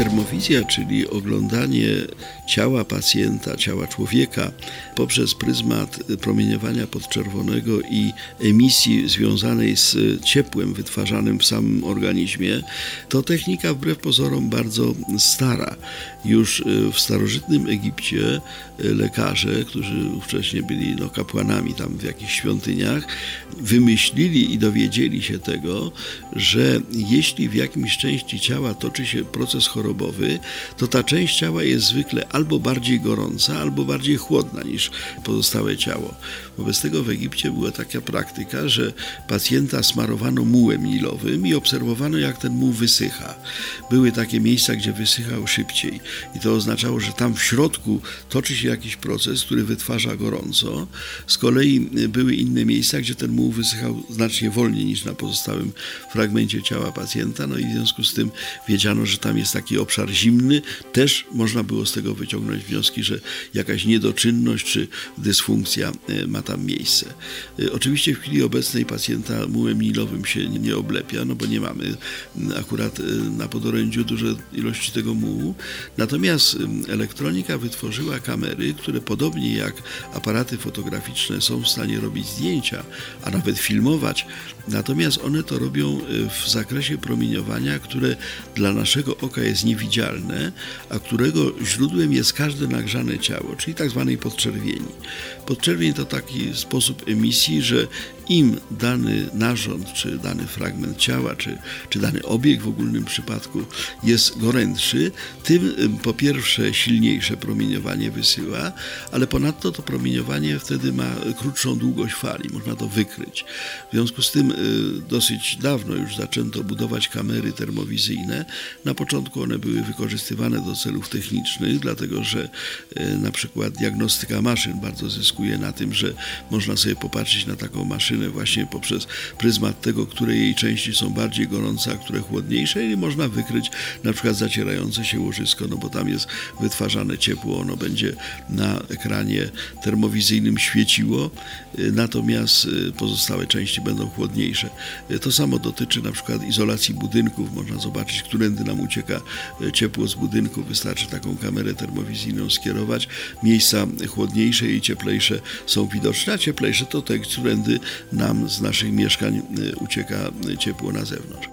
Termowizja, czyli oglądanie ciała pacjenta, ciała człowieka poprzez pryzmat promieniowania podczerwonego i emisji związanej z ciepłem wytwarzanym w samym organizmie, to technika wbrew pozorom bardzo stara. Już w starożytnym Egipcie lekarze, którzy wcześniej byli no, kapłanami tam w jakichś świątyniach, wymyślili i dowiedzieli się tego, że jeśli w jakimś części ciała toczy się proces chorobowy, to ta część ciała jest zwykle albo bardziej gorąca, albo bardziej chłodna niż pozostałe ciało. Wobec tego w Egipcie była taka praktyka, że pacjenta smarowano mułem nilowym i obserwowano, jak ten muł wysycha. Były takie miejsca, gdzie wysychał szybciej i to oznaczało, że tam w środku toczy się jakiś proces, który wytwarza gorąco. Z kolei były inne miejsca, gdzie ten muł wysychał znacznie wolniej niż na pozostałym fragmencie ciała pacjenta, no i w związku z tym wiedziano, że tam jest taki obszar zimny. Też można było z tego wyciągnąć wnioski, że jakaś niedoczynność czy dysfunkcja e, ma tam miejsce. E, oczywiście w chwili obecnej pacjenta mułem nilowym się nie oblepia, no bo nie mamy akurat e, na podorędziu duże ilości tego mułu. Natomiast elektronika wytworzyła kamery, które podobnie jak aparaty fotograficzne są w stanie robić zdjęcia, a nawet filmować. Natomiast one to robią w zakresie promieniowania, które dla naszego oka jest niewidzialne, a którego źródłem jest każde nagrzane ciało, czyli tak zwanej podczerwieni. Podczerwień to taki sposób emisji, że im dany narząd, czy dany fragment ciała, czy, czy dany obiekt w ogólnym przypadku jest gorętszy, tym po pierwsze silniejsze promieniowanie wysyła, ale ponadto to promieniowanie wtedy ma krótszą długość fali, można to wykryć. W związku z tym y, dosyć dawno już zaczęto budować kamery termowizyjne. Na początku one były wykorzystywane do celów technicznych, dlatego że y, na przykład diagnostyka maszyn bardzo zyskuje na tym, że można sobie popatrzeć na taką maszynę, właśnie poprzez pryzmat tego, które jej części są bardziej gorące, a które chłodniejsze i można wykryć na przykład zacierające się łożysko, no bo tam jest wytwarzane ciepło, ono będzie na ekranie termowizyjnym świeciło, y, natomiast y, pozostałe części będą chłodniejsze. Y, to samo dotyczy na przykład izolacji budynków, można zobaczyć, którędy nam ucieka ciepło z budynku, wystarczy taką kamerę termowizyjną skierować, miejsca chłodniejsze i cieplejsze są widoczne, a cieplejsze to te, którędy nam z naszych mieszkań y, ucieka ciepło na zewnątrz.